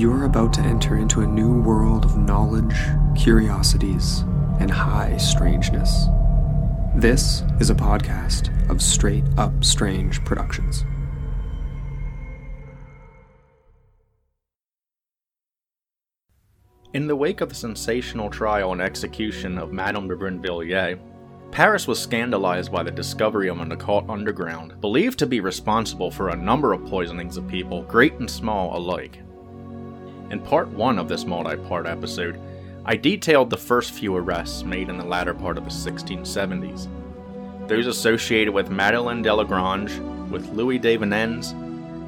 You're about to enter into a new world of knowledge, curiosities, and high strangeness. This is a podcast of Straight Up Strange Productions. In the wake of the sensational trial and execution of Madame de Brinvilliers, Paris was scandalized by the discovery of an occult underground believed to be responsible for a number of poisonings of people, great and small alike. In part 1 of this multi part episode, I detailed the first few arrests made in the latter part of the 1670s. Those associated with Madeleine Delagrange, with Louis de Vanens,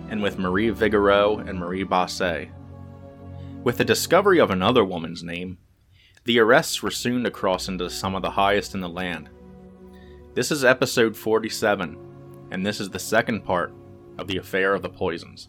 and with Marie Vigoureux and Marie Basset. With the discovery of another woman's name, the arrests were soon to cross into some of the highest in the land. This is episode 47, and this is the second part of the Affair of the Poisons.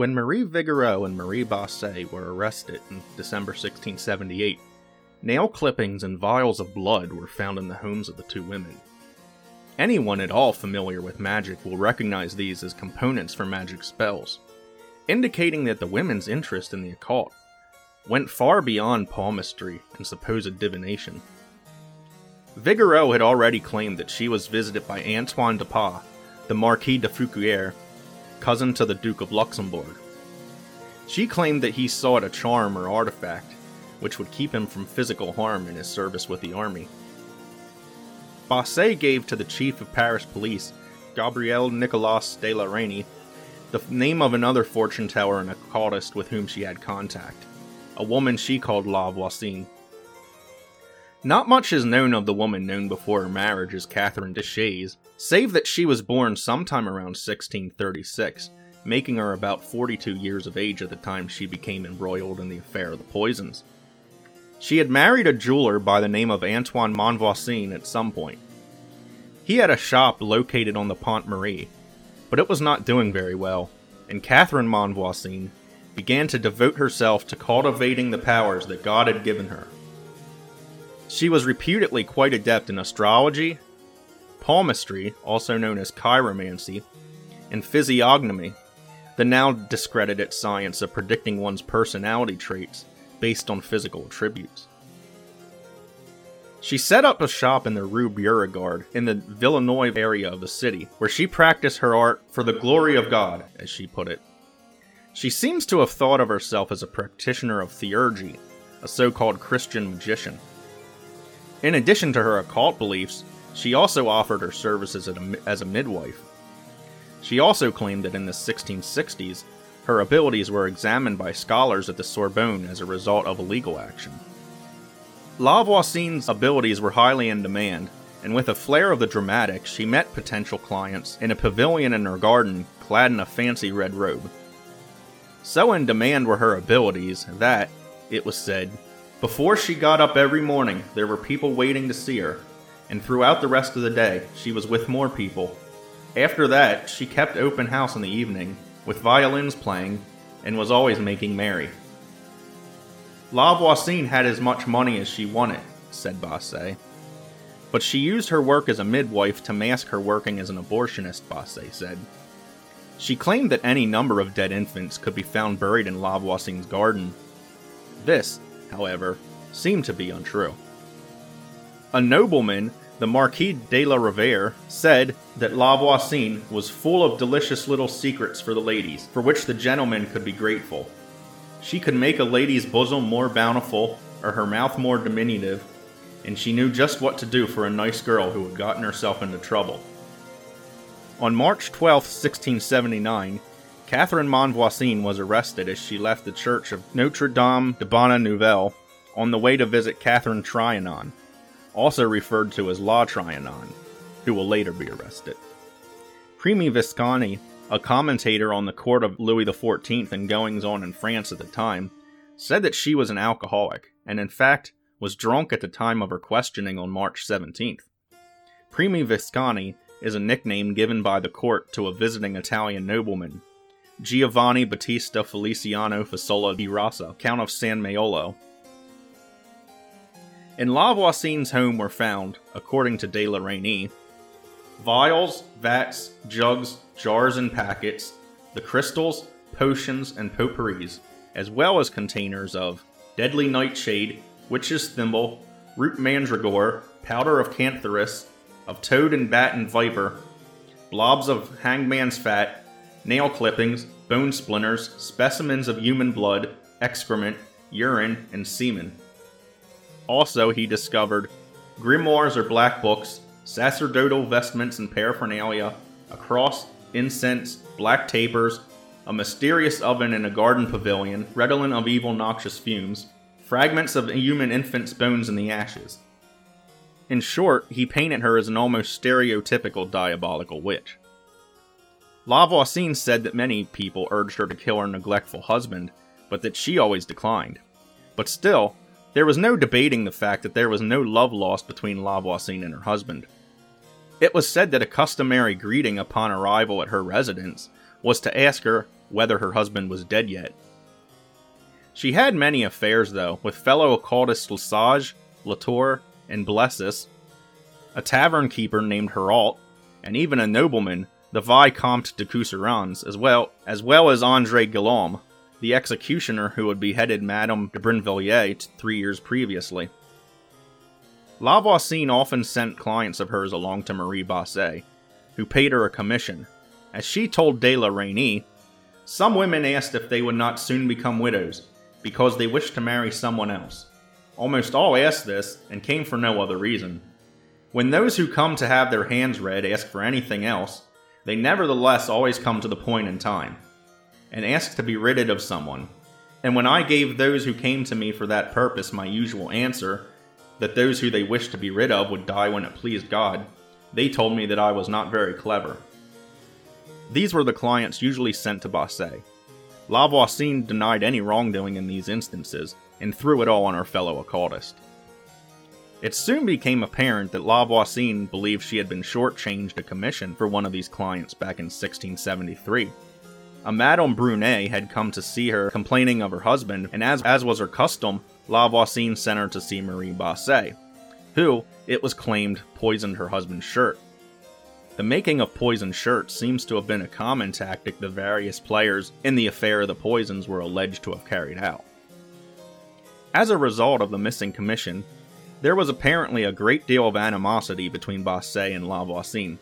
When Marie Vigoureux and Marie Basset were arrested in December 1678, nail clippings and vials of blood were found in the homes of the two women. Anyone at all familiar with magic will recognize these as components for magic spells, indicating that the women's interest in the occult went far beyond palmistry and supposed divination. Vigoureux had already claimed that she was visited by Antoine de Pas, the Marquis de Feuquières, cousin to the Duke of Luxembourg. She claimed that he sought a charm or artifact which would keep him from physical harm in his service with the army. Basset gave to the chief of Paris police, Gabriel Nicolas de la Reynie, the name of another fortune teller and occultist with whom she had contact, a woman she called La Voisin. Not much is known of the woman known before her marriage as Catherine Deshayes, save that she was born sometime around 1636, making her about 42 years of age at the time she became embroiled in the affair of the poisons. She had married a jeweler by the name of Antoine Monvoisin at some point. He had a shop located on the Pont Marie, but it was not doing very well, and Catherine Monvoisin began to devote herself to cultivating the powers that God had given her. She was reputedly quite adept in astrology, palmistry, also known as chiromancy, and physiognomy, the now discredited science of predicting one's personality traits based on physical attributes. She set up a shop in the Rue Beauregard in the Villeneuve area of the city, where she practiced her art for the glory of God, as she put it. She seems to have thought of herself as a practitioner of theurgy, a so called Christian magician. In addition to her occult beliefs, she also offered her services as a midwife. She also claimed that in the 1660s, her abilities were examined by scholars at the Sorbonne as a result of a legal action. La Voisin's abilities were highly in demand, and with a flair of the dramatic, she met potential clients in a pavilion in her garden clad in a fancy red robe. So in demand were her abilities that, it was said, before she got up every morning, there were people waiting to see her, and throughout the rest of the day, she was with more people. After that, she kept open house in the evening, with violins playing, and was always making merry. La Voisin had as much money as she wanted, said Basset. But she used her work as a midwife to mask her working as an abortionist, Basset said. She claimed that any number of dead infants could be found buried in La Voisin's garden. This, however, seemed to be untrue. A nobleman the Marquis de la Ravere said that La Voisin was full of delicious little secrets for the ladies, for which the gentlemen could be grateful. She could make a lady's bosom more bountiful, or her mouth more diminutive, and she knew just what to do for a nice girl who had gotten herself into trouble. On March 12, 1679, Catherine Monvoisin was arrested as she left the church of Notre Dame de Bonne Nouvelle on the way to visit Catherine Trianon, also referred to as La Trianon, who will later be arrested. Primi Visconti, a commentator on the court of Louis XIV and goings on in France at the time, said that she was an alcoholic, and in fact was drunk at the time of her questioning on March 17th. Primi Visconti is a nickname given by the court to a visiting Italian nobleman, Giovanni Battista Feliciano Fasola di Rasa, Count of San Maiolo, in Lavoisin's home were found, according to De la Reynie, vials, vats, jugs, jars, and packets, the crystals, potions, and potpourris, as well as containers of deadly nightshade, witch's thimble, root mandragore, powder of cantharis, of toad and bat and viper, blobs of hangman's fat, nail clippings, bone splinters, specimens of human blood, excrement, urine, and semen. Also, he discovered grimoires or black books, sacerdotal vestments and paraphernalia, a cross, incense, black tapers, a mysterious oven in a garden pavilion, redolent of evil noxious fumes, fragments of human infant's bones in the ashes. In short, he painted her as an almost stereotypical diabolical witch. Lavoisin said that many people urged her to kill her neglectful husband, but that she always declined. But still, there was no debating the fact that there was no love lost between Lavoisin and her husband. It was said that a customary greeting upon arrival at her residence was to ask her whether her husband was dead yet. She had many affairs, though, with fellow occultists Lesage, Latour, and Blessis, a tavern keeper named Hérault, and even a nobleman, the Vicomte de Couserans, as well as well as Andre Guillaume, the executioner who had beheaded Madame de Brinvilliers three years previously. Lavoisin often sent clients of hers along to Marie Basset, who paid her a commission. As she told De la Reynie, some women asked if they would not soon become widows, because they wished to marry someone else. Almost all asked this, and came for no other reason. When those who come to have their hands read ask for anything else, they nevertheless always come to the point in time and ask to be ridded of someone. And when I gave those who came to me for that purpose my usual answer, that those who they wished to be rid of would die when it pleased God, they told me that I was not very clever. These were the clients usually sent to Basset. Lavoisin denied any wrongdoing in these instances, and threw it all on her fellow occultist. It soon became apparent that Lavoisin believed she had been shortchanged a commission for one of these clients back in 1673 a Madame Brunet had come to see her complaining of her husband, and as, as was her custom, Lavoisin sent her to see Marie Basset, who, it was claimed, poisoned her husband's shirt. The making of poisoned shirts seems to have been a common tactic the various players in the affair of the poisons were alleged to have carried out. As a result of the missing commission, there was apparently a great deal of animosity between Basset and La Voisin.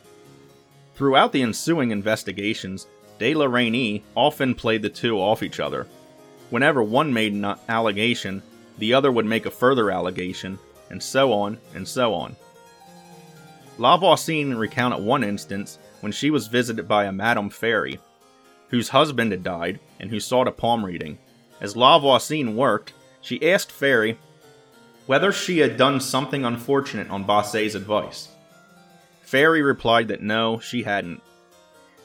Throughout the ensuing investigations, De La Reynie often played the two off each other. Whenever one made an allegation, the other would make a further allegation, and so on and so on. La Voisin recounted one instance when she was visited by a Madame Ferry, whose husband had died and who sought a palm reading. As La Voisin worked, she asked Ferry whether she had done something unfortunate on Basset's advice. Ferry replied that no, she hadn't,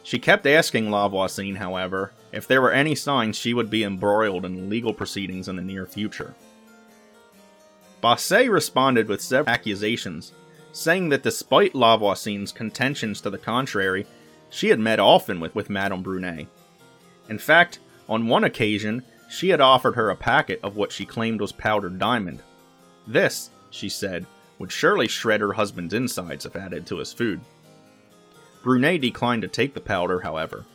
she kept asking Lavoisin, however, if there were any signs she would be embroiled in legal proceedings in the near future. Basset responded with several accusations, saying that despite Lavoisin's contentions to the contrary, she had met often with, with Madame Brunet. In fact, on one occasion, she had offered her a packet of what she claimed was powdered diamond. This, she said, would surely shred her husband's insides if added to his food. Brunet declined to take the powder, however.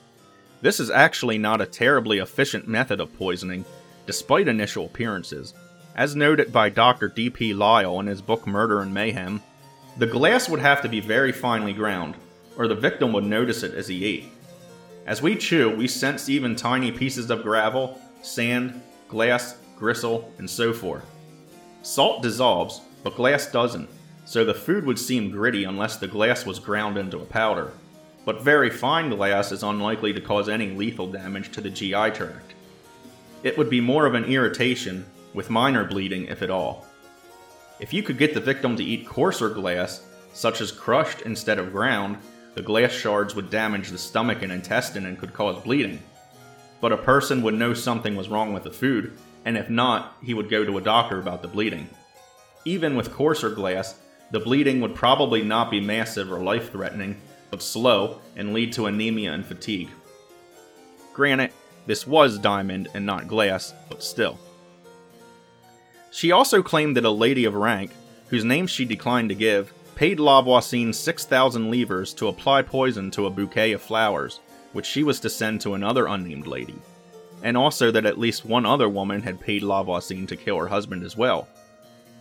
This is actually not a terribly efficient method of poisoning, despite initial appearances. As noted by Dr. D.P. Lyle in his book Murder and Mayhem, The glass would have to be very finely ground, or the victim would notice it as he ate. As we chew, we sense even tiny pieces of gravel, sand, glass, gristle, and so forth. Salt dissolves, but glass doesn't, so the food would seem gritty unless the glass was ground into a powder. But very fine glass is unlikely to cause any lethal damage to the GI tract. It would be more of an irritation, with minor bleeding if at all. If you could get the victim to eat coarser glass, such as crushed instead of ground, the glass shards would damage the stomach and intestine and could cause bleeding. But a person would know something was wrong with the food, and if not, he would go to a doctor about the bleeding. Even with coarser glass, the bleeding would probably not be massive or life threatening, but slow and lead to anemia and fatigue. Granted, this was diamond and not glass, but still. She also claimed that a lady of rank, whose name she declined to give, paid Lavoisin 6,000 livres to apply poison to a bouquet of flowers, which she was to send to another unnamed lady, and also that at least one other woman had paid Lavoisin to kill her husband as well.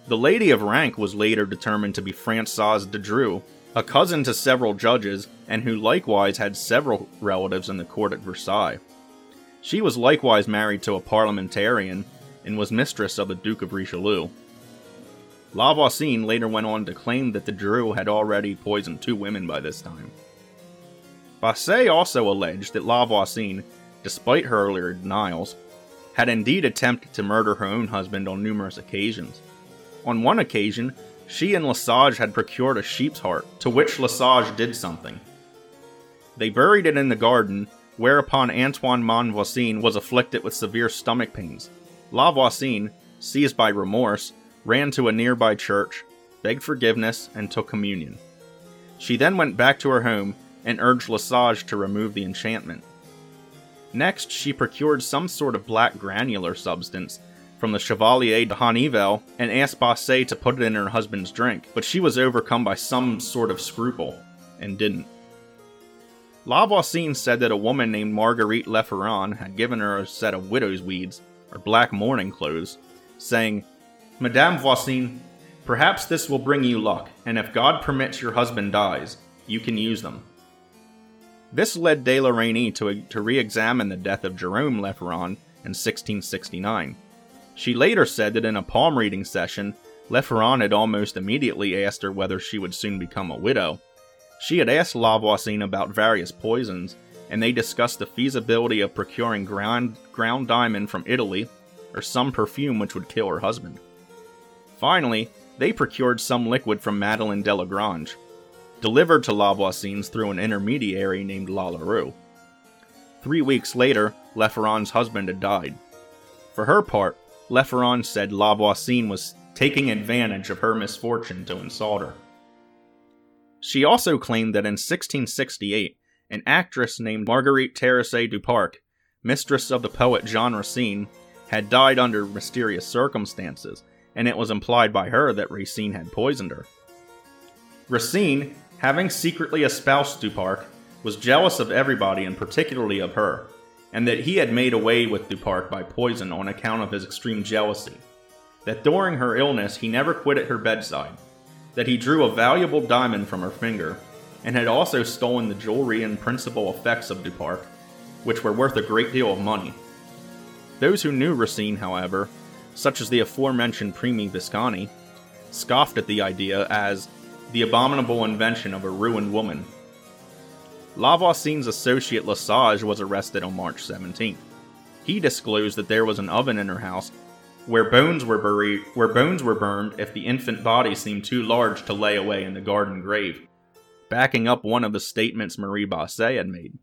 The lady of rank was later determined to be Francoise de Dreux, a cousin to several judges, and who likewise had several relatives in the court at Versailles. She was likewise married to a parliamentarian and was mistress of the Duke of Richelieu. Lavoisin later went on to claim that the Dreux had already poisoned two women by this time. Basset also alleged that Lavoisin, despite her earlier denials, had indeed attempted to murder her own husband on numerous occasions. On one occasion, she and Lesage had procured a sheep's heart, to which Lesage did something. They buried it in the garden, whereupon Antoine Monvoisin was afflicted with severe stomach pains. Lavoisin, seized by remorse, ran to a nearby church, begged forgiveness, and took communion. She then went back to her home and urged Lesage to remove the enchantment. Next, she procured some sort of black granular substance from the Chevalier de Hanivel and asked Basset to put it in her husband's drink, but she was overcome by some sort of scruple and didn't. Lavoisin said that a woman named Marguerite Leferron had given her a set of widow's weeds, or black mourning clothes, saying, Madame Voisin, perhaps this will bring you luck, and if God permits your husband dies, you can use them. This led de la Reynie to, to re examine the death of Jerome Leferron in 1669. She later said that in a palm reading session, Leferron had almost immediately asked her whether she would soon become a widow. She had asked Lavoisin about various poisons, and they discussed the feasibility of procuring ground, ground diamond from Italy or some perfume which would kill her husband. Finally, they procured some liquid from Madeleine Delagrange, delivered to La Lavoisin's through an intermediary named Lalaurie. Three weeks later, Leferron's husband had died. For her part, Leferron said La Lavoisin was taking advantage of her misfortune to insult her. She also claimed that in 1668, an actress named Marguerite Therese Duparc, mistress of the poet Jean Racine, had died under mysterious circumstances, and it was implied by her that Racine had poisoned her. Racine, having secretly espoused Duparc, was jealous of everybody and particularly of her, and that he had made away with Duparc by poison on account of his extreme jealousy. That during her illness he never quitted her bedside, that he drew a valuable diamond from her finger, and had also stolen the jewelry and principal effects of Duparc, which were worth a great deal of money. Those who knew Racine, however, such as the aforementioned Primi Visconti, scoffed at the idea as the abominable invention of a ruined woman. Lavoisin's associate Lesage was arrested on March 17th. He disclosed that there was an oven in her house where bones were buried, where bones were burned if the infant body seemed too large to lay away in the garden grave backing up one of the statements Marie Basset had made.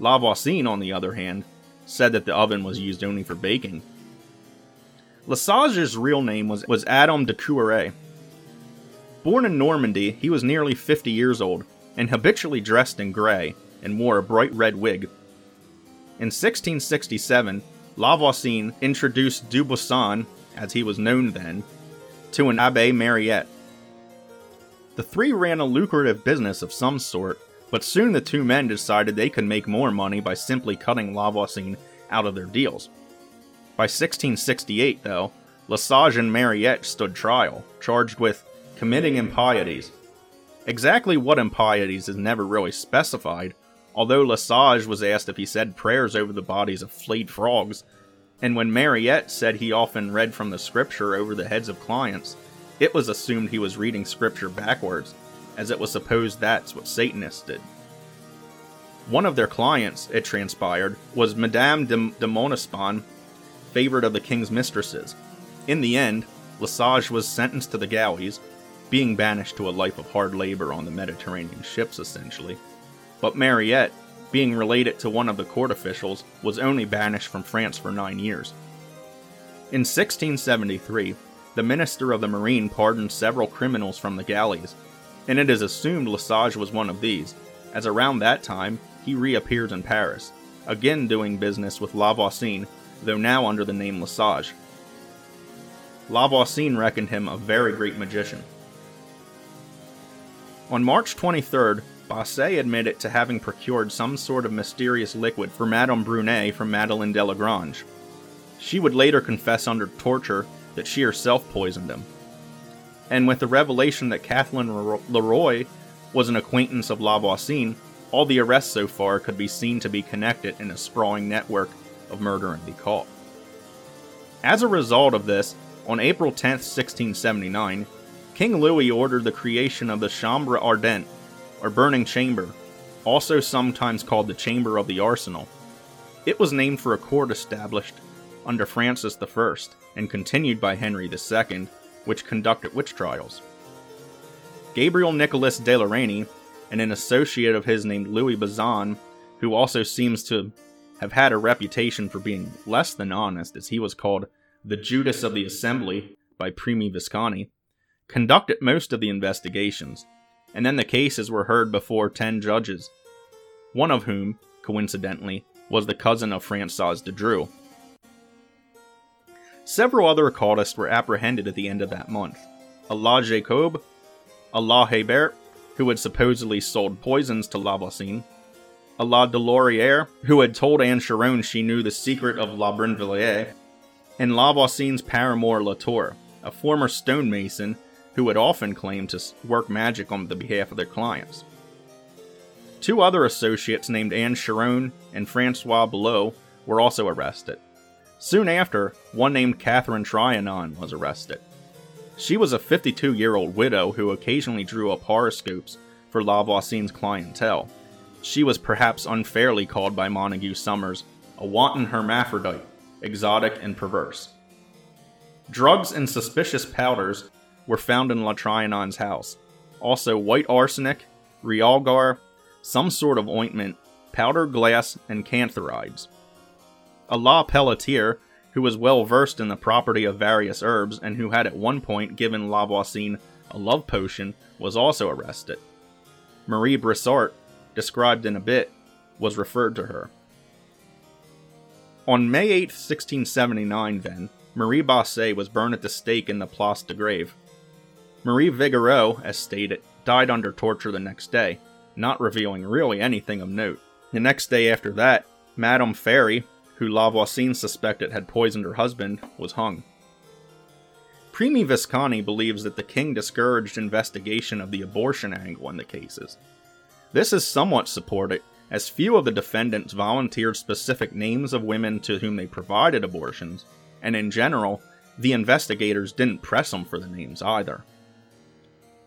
Lavoisin, on the other hand, said that the oven was used only for baking. Lesage's real name was, was Adam de Coueret. Born in Normandy, he was nearly 50 years old and habitually dressed in gray and wore a bright red wig. In 1667, Lavoisin introduced Dubuisson, as he was known then, to an Abbe Mariette, the three ran a lucrative business of some sort, but soon the two men decided they could make more money by simply cutting Lavoisin out of their deals. By 1668, though, Lesage and Mariette stood trial, charged with committing impieties, Exactly what impieties is never really specified, although Lesage was asked if he said prayers over the bodies of flayed frogs, and when Mariette said he often read from the scripture over the heads of clients, it was assumed he was reading scripture backwards, as it was supposed that's what Satanists did. One of their clients, it transpired, was Madame de, de Montespan, favorite of the king's mistresses. In the end, Lesage was sentenced to the galleys, being banished to a life of hard labor on the Mediterranean ships, essentially. But Mariette, being related to one of the court officials, was only banished from France for nine years. In 1673, the Minister of the Marine pardoned several criminals from the galleys, and it is assumed Lesage was one of these, as around that time he reappears in Paris, again doing business with Lavoisin, though now under the name Lesage. Lavoisin reckoned him a very great magician. On March 23rd, Basset admitted to having procured some sort of mysterious liquid for Madame Brunet from Madeleine Delagrange. She would later confess under torture that she herself poisoned him. And with the revelation that Kathleen Leroy was an acquaintance of La Lavoisin, all the arrests so far could be seen to be connected in a sprawling network of murder and caught. As a result of this, on April 10, 1679, King Louis ordered the creation of the Chambre Ardente, or burning chamber, also sometimes called the Chamber of the Arsenal. It was named for a court established under Francis I and continued by Henry II, which conducted witch trials. Gabriel Nicholas de la Reynie, and an associate of his named Louis Bazin, who also seems to have had a reputation for being less than honest, as he was called the Judas of the Assembly by Primi Visconti, conducted most of the investigations, and then the cases were heard before ten judges, one of whom, coincidentally, was the cousin of Francois de Dreux. Several other occultists were apprehended at the end of that month. Allah Jacob, Allah Hebert, who had supposedly sold poisons to Lavoisin, Allah Delorier, who had told Anne Chiron she knew the secret of La Brinvilliers, and Lavoisin's paramour Latour, a former stonemason who had often claimed to work magic on the behalf of their clients. Two other associates named Anne Chiron and Francois Belot were also arrested. Soon after, one named Catherine Trianon was arrested. She was a 52 year old widow who occasionally drew up horoscopes for Lavoisin's clientele. She was perhaps unfairly called by Montague Summers a wanton hermaphrodite, exotic and perverse. Drugs and suspicious powders were found in La Trianon's house. Also, white arsenic, realgar, some sort of ointment, powdered glass, and cantharides. A Allah Pelletier, who was well versed in the property of various herbs and who had at one point given Lavoisin a love potion, was also arrested. Marie Brissart, described in a bit, was referred to her. On May 8, 1679, then, Marie Basset was burned at the stake in the Place de Grève. Marie Vigoureux, as stated, died under torture the next day, not revealing really anything of note. The next day after that, Madame Ferry, who Lavoisin suspected had poisoned her husband, was hung. Primi Visconti believes that the king discouraged investigation of the abortion angle in the cases. This is somewhat supported, as few of the defendants volunteered specific names of women to whom they provided abortions, and in general, the investigators didn't press them for the names either.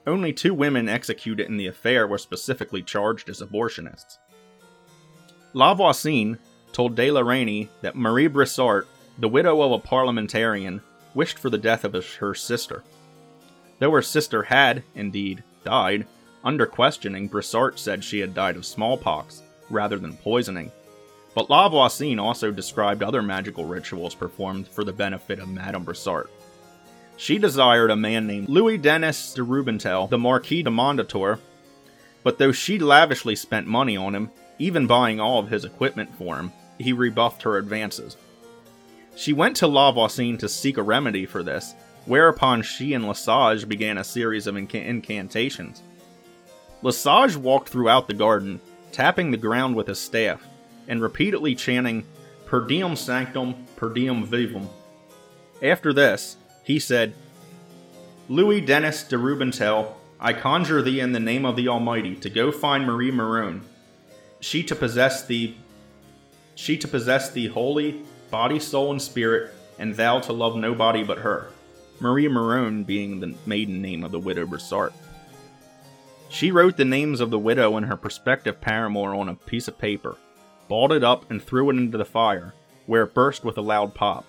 Only two women executed in the affair were specifically charged as abortionists. Lavoisin told de la Reynie that Marie Brissart, the widow of a parliamentarian, wished for the death of her sister. Though her sister had, indeed, died, under questioning, Brissart said she had died of smallpox rather than poisoning. But Lavoisin also described other magical rituals performed for the benefit of Madame Brissart. She desired a man named Louis Denis de Rubentel, the Marquis de Mondétour, but though she lavishly spent money on him, even buying all of his equipment for him, he rebuffed her advances. She went to Lavoisin to seek a remedy for this, whereupon she and Lesage began a series of inc- incantations. Lesage walked throughout the garden, tapping the ground with his staff, and repeatedly chanting, Per diem sanctum, per diem vivum. After this, he said, Louis Denis de Rubentel, I conjure thee in the name of the Almighty to go find Marie Maroon, she to possess the she to possess the holy body, soul, and spirit, and thou to love nobody but her. Marie Maroon being the maiden name of the widow Brissart. She wrote the names of the widow and her prospective paramour on a piece of paper, balled it up, and threw it into the fire, where it burst with a loud pop.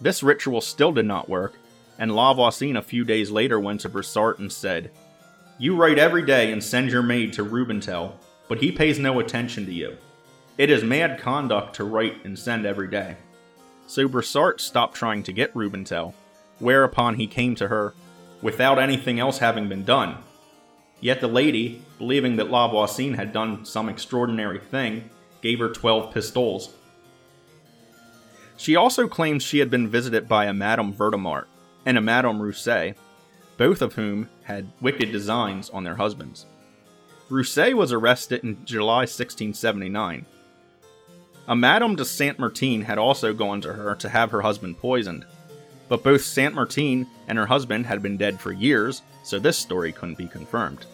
This ritual still did not work, and La Voisin a few days later went to Brissart and said, You write every day and send your maid to Rubintel, but he pays no attention to you. It is mad conduct to write and send every day. So Brissart stopped trying to get Rubintel, whereupon he came to her without anything else having been done. Yet the lady, believing that La Voisin had done some extraordinary thing, gave her twelve pistoles. She also claims she had been visited by a Madame Vertimart and a Madame Rousset, both of whom had wicked designs on their husbands. Rousset was arrested in July 1679. A Madame de Saint Martin had also gone to her to have her husband poisoned, but both Saint Martin and her husband had been dead for years, so this story couldn't be confirmed.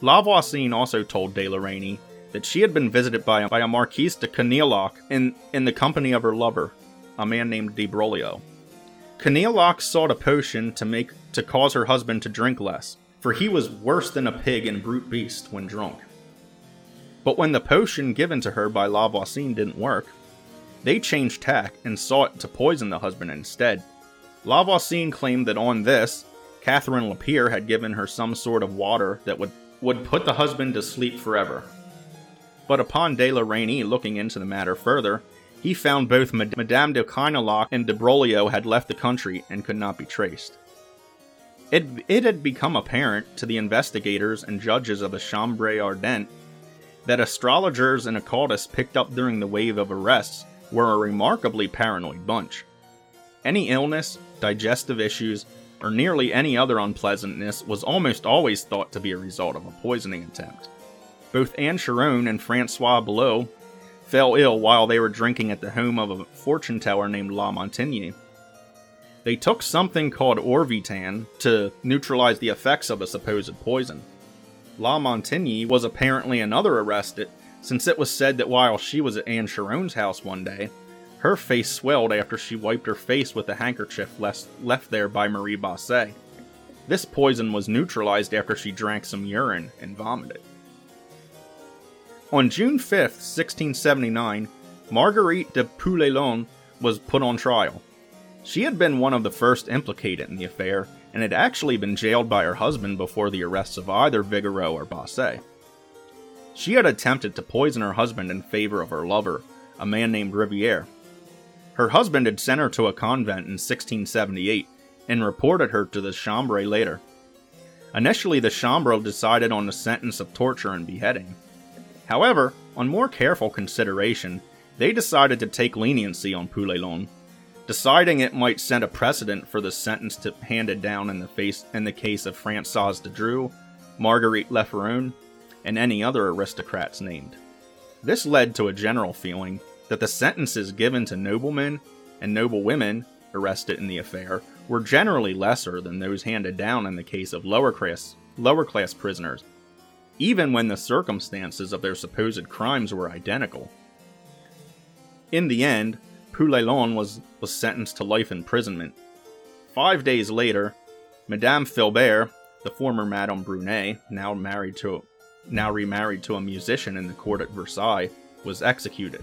La Voisin also told de la Reynie that she had been visited by, by a Marquise de Canneilloc in, in the company of her lover, a man named de Broglio. Canneilloc sought a potion to make to cause her husband to drink less, for he was worse than a pig and brute beast when drunk. But when the potion given to her by La Voisin didn't work, they changed tack and sought to poison the husband instead. La Voisin claimed that on this, Catherine Lapierre had given her some sort of water that would, would put the husband to sleep forever. But upon de la Reynie looking into the matter further, he found both Madame de Canneilloc and de Broglio had left the country and could not be traced. It, it had become apparent to the investigators and judges of the Chambre Ardente that astrologers and occultists picked up during the wave of arrests were a remarkably paranoid bunch. Any illness, digestive issues, or nearly any other unpleasantness was almost always thought to be a result of a poisoning attempt. Both Anne Charron and Francois Belot fell ill while they were drinking at the home of a fortune teller named La Montagne. They took something called Orvietan to neutralize the effects of a supposed poison. La Montagne was apparently another arrested, since it was said that while she was at Anne Charron's house one day, her face swelled after she wiped her face with a handkerchief left there by Marie Basset. This poison was neutralized after she drank some urine and vomited. On June 5, 1679, Marguerite de Puylaurens was put on trial. She had been one of the first implicated in the affair and had actually been jailed by her husband before the arrests of either Vigoureux or Basset. She had attempted to poison her husband in favor of her lover, a man named Riviere. Her husband had sent her to a convent in 1678 and reported her to the Chambre later. Initially, the Chambre decided on the sentence of torture and beheading. However, on more careful consideration, they decided to take leniency on Puylaurens deciding it might set a precedent for the sentence to handed down in the face in the case of Françoise de Dreux, Marguerite Lefferon, and any other aristocrats named. This led to a general feeling that the sentences given to noblemen and noble women arrested in the affair were generally lesser than those handed down in the case of lower class lower class prisoners, even when the circumstances of their supposed crimes were identical. In the end, Puylaurens was, was sentenced to life imprisonment. Five days later, Madame Philibert, the former Madame Brunet, now married to now remarried to a musician in the court at Versailles, was executed.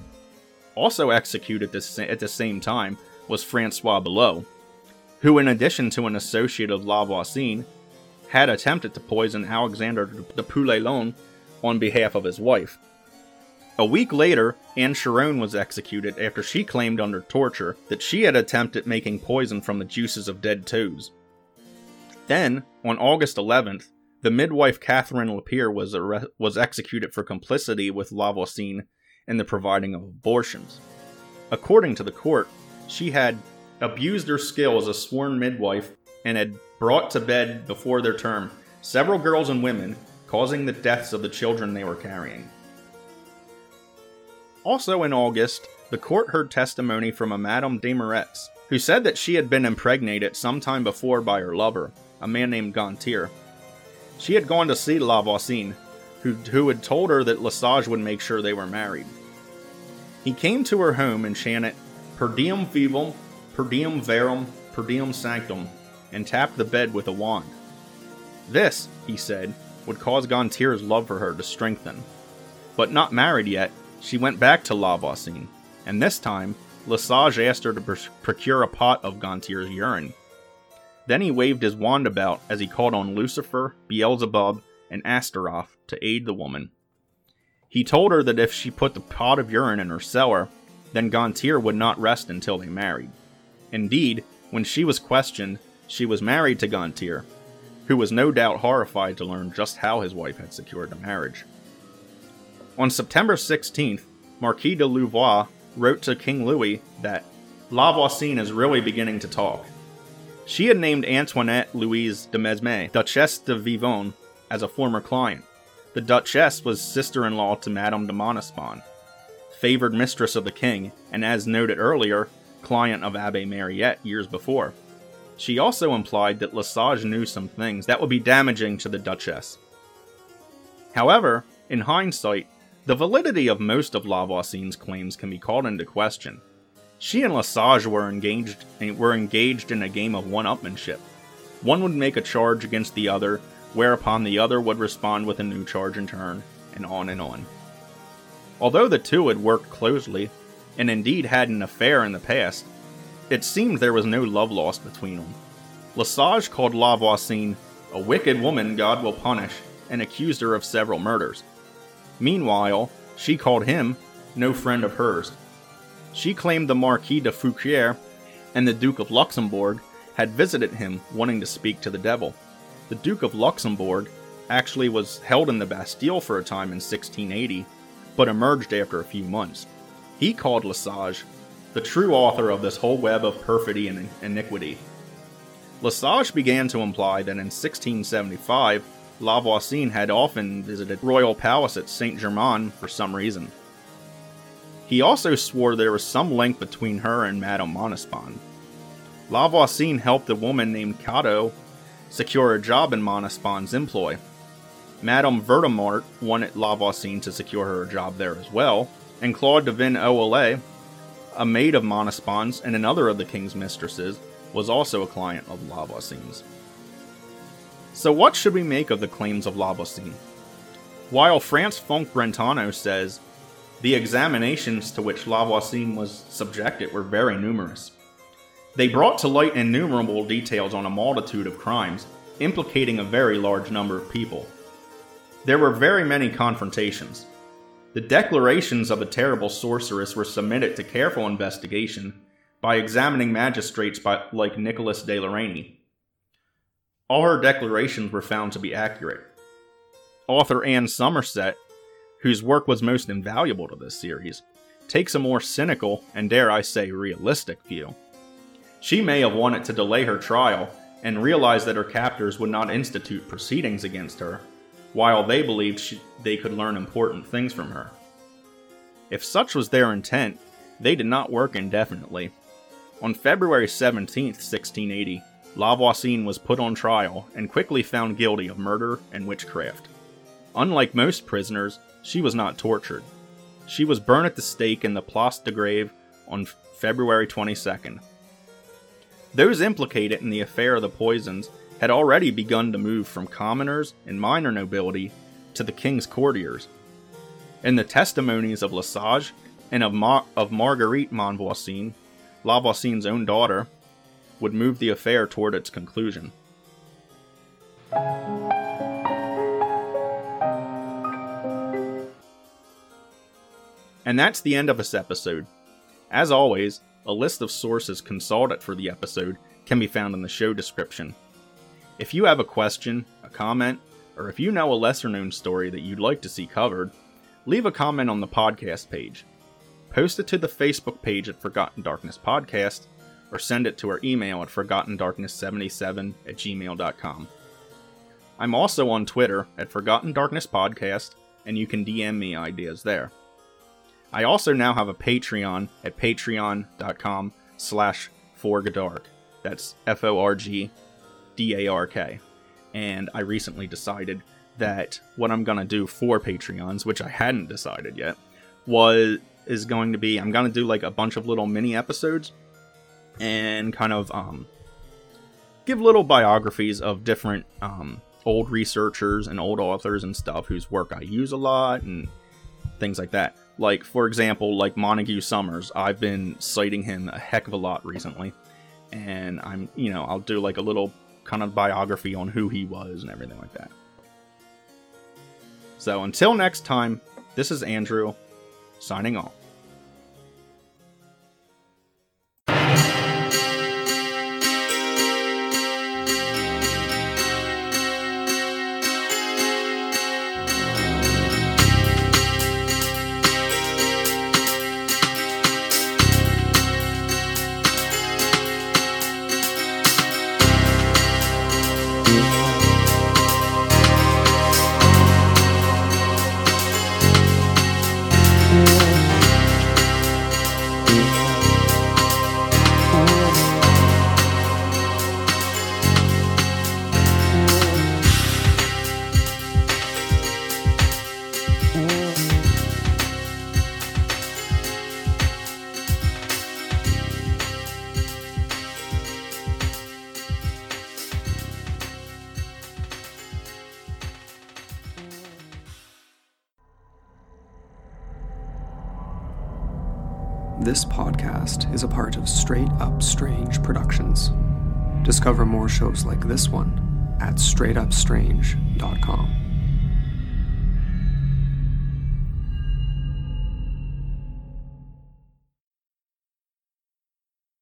Also executed at the same time was Francois Belot, who, in addition to an associate of La Voisin, had attempted to poison Alexander de Puylaurens on behalf of his wife. A week later, Anne Charron was executed after she claimed under torture that she had attempted making poison from the juices of dead toads. Then, on August 11th, the midwife Catherine Lapierre was, arre- was executed for complicity with La Voisin in the providing of abortions. According to the court, she had abused her skill as a sworn midwife and had brought to bed before their term several girls and women, causing the deaths of the children they were carrying. Also in August, the court heard testimony from a Madame Desmarets, who said that she had been impregnated some time before by her lover, a man named Gontier. She had gone to see La Voisin, who, who had told her that Lesage would make sure they were married. He came to her home and chanted Per diem vivum, per diem verum, per diem sanctum, and tapped the bed with a wand. This, he said, would cause Gantir's love for her to strengthen. But not married yet, she went back to La Voisin, and this time, Lesage asked her to pr- procure a pot of Gantir's urine. Then he waved his wand about as he called on Lucifer, Beelzebub, and Astaroth to aid the woman. He told her that if she put the pot of urine in her cellar, then Gantir would not rest until they married. Indeed, when she was questioned, she was married to Gantir, who was no doubt horrified to learn just how his wife had secured the marriage. On September 16th, Marquis de Louvois wrote to King Louis that La Voisin is really beginning to talk. She had named Antoinette Louise de Mesme, Duchesse de Vivonne, as a former client. The Duchess was sister in law to Madame de Montespan, favored mistress of the king, and as noted earlier, client of Abbe Mariette years before. She also implied that Lesage knew some things that would be damaging to the Duchess. However, in hindsight, the validity of most of Lavoisin's claims can be called into question. She and Lesage were engaged eh, were engaged in a game of one-upmanship. One would make a charge against the other, whereupon the other would respond with a new charge in turn, and on and on. Although the two had worked closely, and indeed had an affair in the past, it seemed there was no love lost between them. Lesage called Lavoisin a wicked woman God will punish, and accused her of several murders. Meanwhile, she called him no friend of hers. She claimed the Marquis de Feuquières and the Duke of Luxembourg had visited him wanting to speak to the devil. The Duke of Luxembourg actually was held in the Bastille for a time in 1680, but emerged after a few months. He called Lesage the true author of this whole web of perfidy and iniquity. Lesage began to imply that in 1675 La Voisin had often visited royal palace at Saint Germain for some reason. He also swore there was some link between her and Madame Montespan. La Voisin helped a woman named Cadeau secure a job in Montespan's employ. Madame Vertemart wanted La Voisin to secure her a job there as well, and Claude de Vin a maid of Montespan's and another of the king's mistresses, was also a client of La Voisin's. So, what should we make of the claims of La Voisin? While Franz Funck Brentano says the examinations to which La Voisin was subjected were very numerous. They brought to light innumerable details on a multitude of crimes, implicating a very large number of people. There were very many confrontations. The declarations of a terrible sorceress were submitted to careful investigation by examining magistrates by, like Nicholas de Lorraine. All her declarations were found to be accurate. Author Anne Somerset, whose work was most invaluable to this series, takes a more cynical and, dare I say, realistic view. She may have wanted to delay her trial and realized that her captors would not institute proceedings against her, while they believed she, they could learn important things from her. If such was their intent, they did not work indefinitely. On February 17, 1680, La Voisin was put on trial and quickly found guilty of murder and witchcraft. Unlike most prisoners, she was not tortured. She was burned at the stake in the Place de Grève on February 22nd. Those implicated in the affair of the poisons had already begun to move from commoners and minor nobility to the king's courtiers. In the testimonies of Lesage and of, Ma- of Marguerite Monvoisin, La Voisin's own daughter, would move the affair toward its conclusion. And that's the end of this episode. As always, a list of sources consulted for the episode can be found in the show description. If you have a question, a comment, or if you know a lesser known story that you'd like to see covered, leave a comment on the podcast page. Post it to the Facebook page at Forgotten Darkness Podcast, or send it to our email at forgottendarkness77 at gmail.com. I'm also on Twitter at Forgotten Darkness Podcast, and you can DM me ideas there. I also now have a Patreon at patreon.com slash forgdark. That's F-O-R-G D-A-R-K. and I recently decided that what I'm gonna do for Patreons, which I hadn't decided yet, was is going to be I'm gonna do like a bunch of little mini episodes and kind of um give little biographies of different um old researchers and old authors and stuff whose work I use a lot and things like that. Like for example, like Montague Summers, I've been citing him a heck of a lot recently. And I'm, you know, I'll do like a little kind of biography on who he was and everything like that. So until next time, this is Andrew signing off. More shows like this one at straightupstrange.com.